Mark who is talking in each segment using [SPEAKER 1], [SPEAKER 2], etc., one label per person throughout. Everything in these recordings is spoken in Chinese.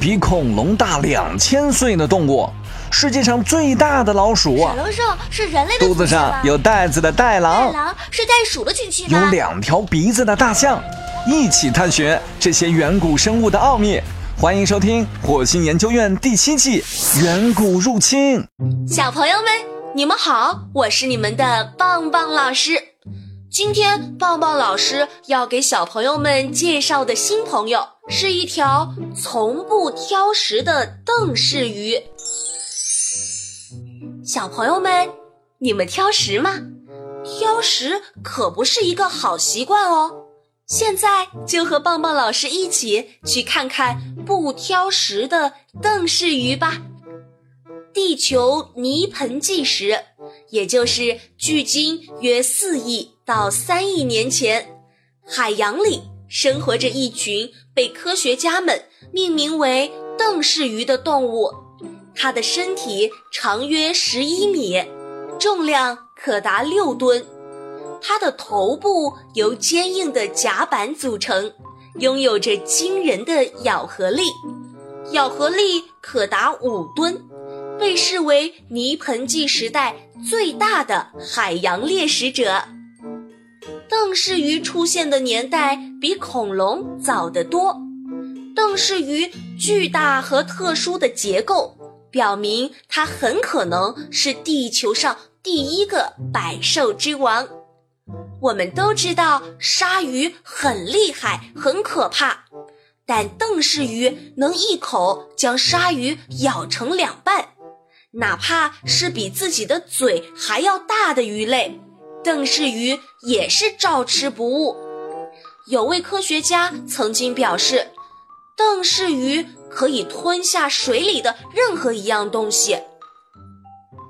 [SPEAKER 1] 比恐龙大两千岁的动物，世界上最大的老鼠。
[SPEAKER 2] 小龙兽是人类的
[SPEAKER 1] 肚子上有袋子的袋狼。
[SPEAKER 2] 袋狼是袋鼠的亲戚
[SPEAKER 1] 有两条鼻子的大象。一起探寻这些远古生物的奥秘。欢迎收听《火星研究院》第七季《远古入侵》。
[SPEAKER 2] 小朋友们，你们好，我是你们的棒棒老师。今天棒棒老师要给小朋友们介绍的新朋友是一条从不挑食的邓氏鱼。小朋友们，你们挑食吗？挑食可不是一个好习惯哦。现在就和棒棒老师一起去看看不挑食的邓氏鱼吧。地球泥盆纪时，也就是距今约四亿到三亿年前，海洋里生活着一群被科学家们命名为邓氏鱼的动物。它的身体长约十一米，重量可达六吨。它的头部由坚硬的甲板组成，拥有着惊人的咬合力，咬合力可达五吨，被视为泥盆纪时代最大的海洋猎食者。邓氏鱼出现的年代比恐龙早得多。邓氏鱼巨大和特殊的结构，表明它很可能是地球上第一个百兽之王。我们都知道鲨鱼很厉害、很可怕，但邓氏鱼能一口将鲨鱼咬成两半。哪怕是比自己的嘴还要大的鱼类，邓氏鱼也是照吃不误。有位科学家曾经表示，邓氏鱼可以吞下水里的任何一样东西。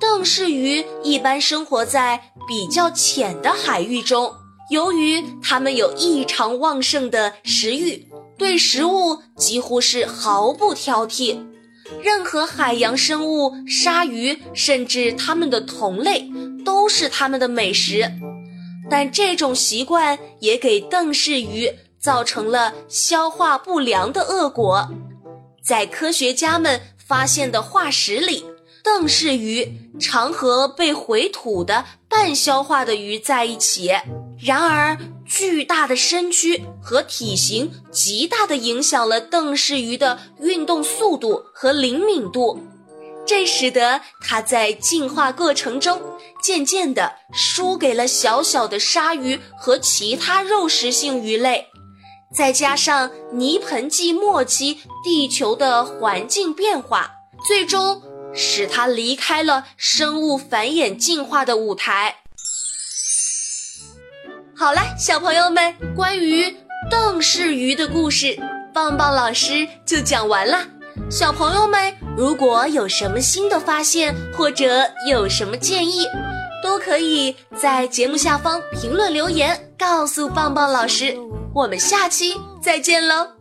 [SPEAKER 2] 邓氏鱼一般生活在比较浅的海域中，由于它们有异常旺盛的食欲，对食物几乎是毫不挑剔。任何海洋生物，鲨鱼甚至它们的同类，是他们的美食。但这种习惯也给邓氏鱼造成了消化不良的恶果。在科学家们发现的化石里。邓氏鱼常和被回吐的半消化的鱼在一起，然而巨大的身躯和体型极大地影响了邓氏鱼的运动速度和灵敏度，这使得它在进化过程中渐渐地输给了小小的鲨鱼和其他肉食性鱼类，再加上泥盆纪末期地球的环境变化，最终。使它离开了生物繁衍进化的舞台。好了，小朋友们，关于邓氏鱼的故事，棒棒老师就讲完了。小朋友们，如果有什么新的发现或者有什么建议，都可以在节目下方评论留言，告诉棒棒老师。我们下期再见喽！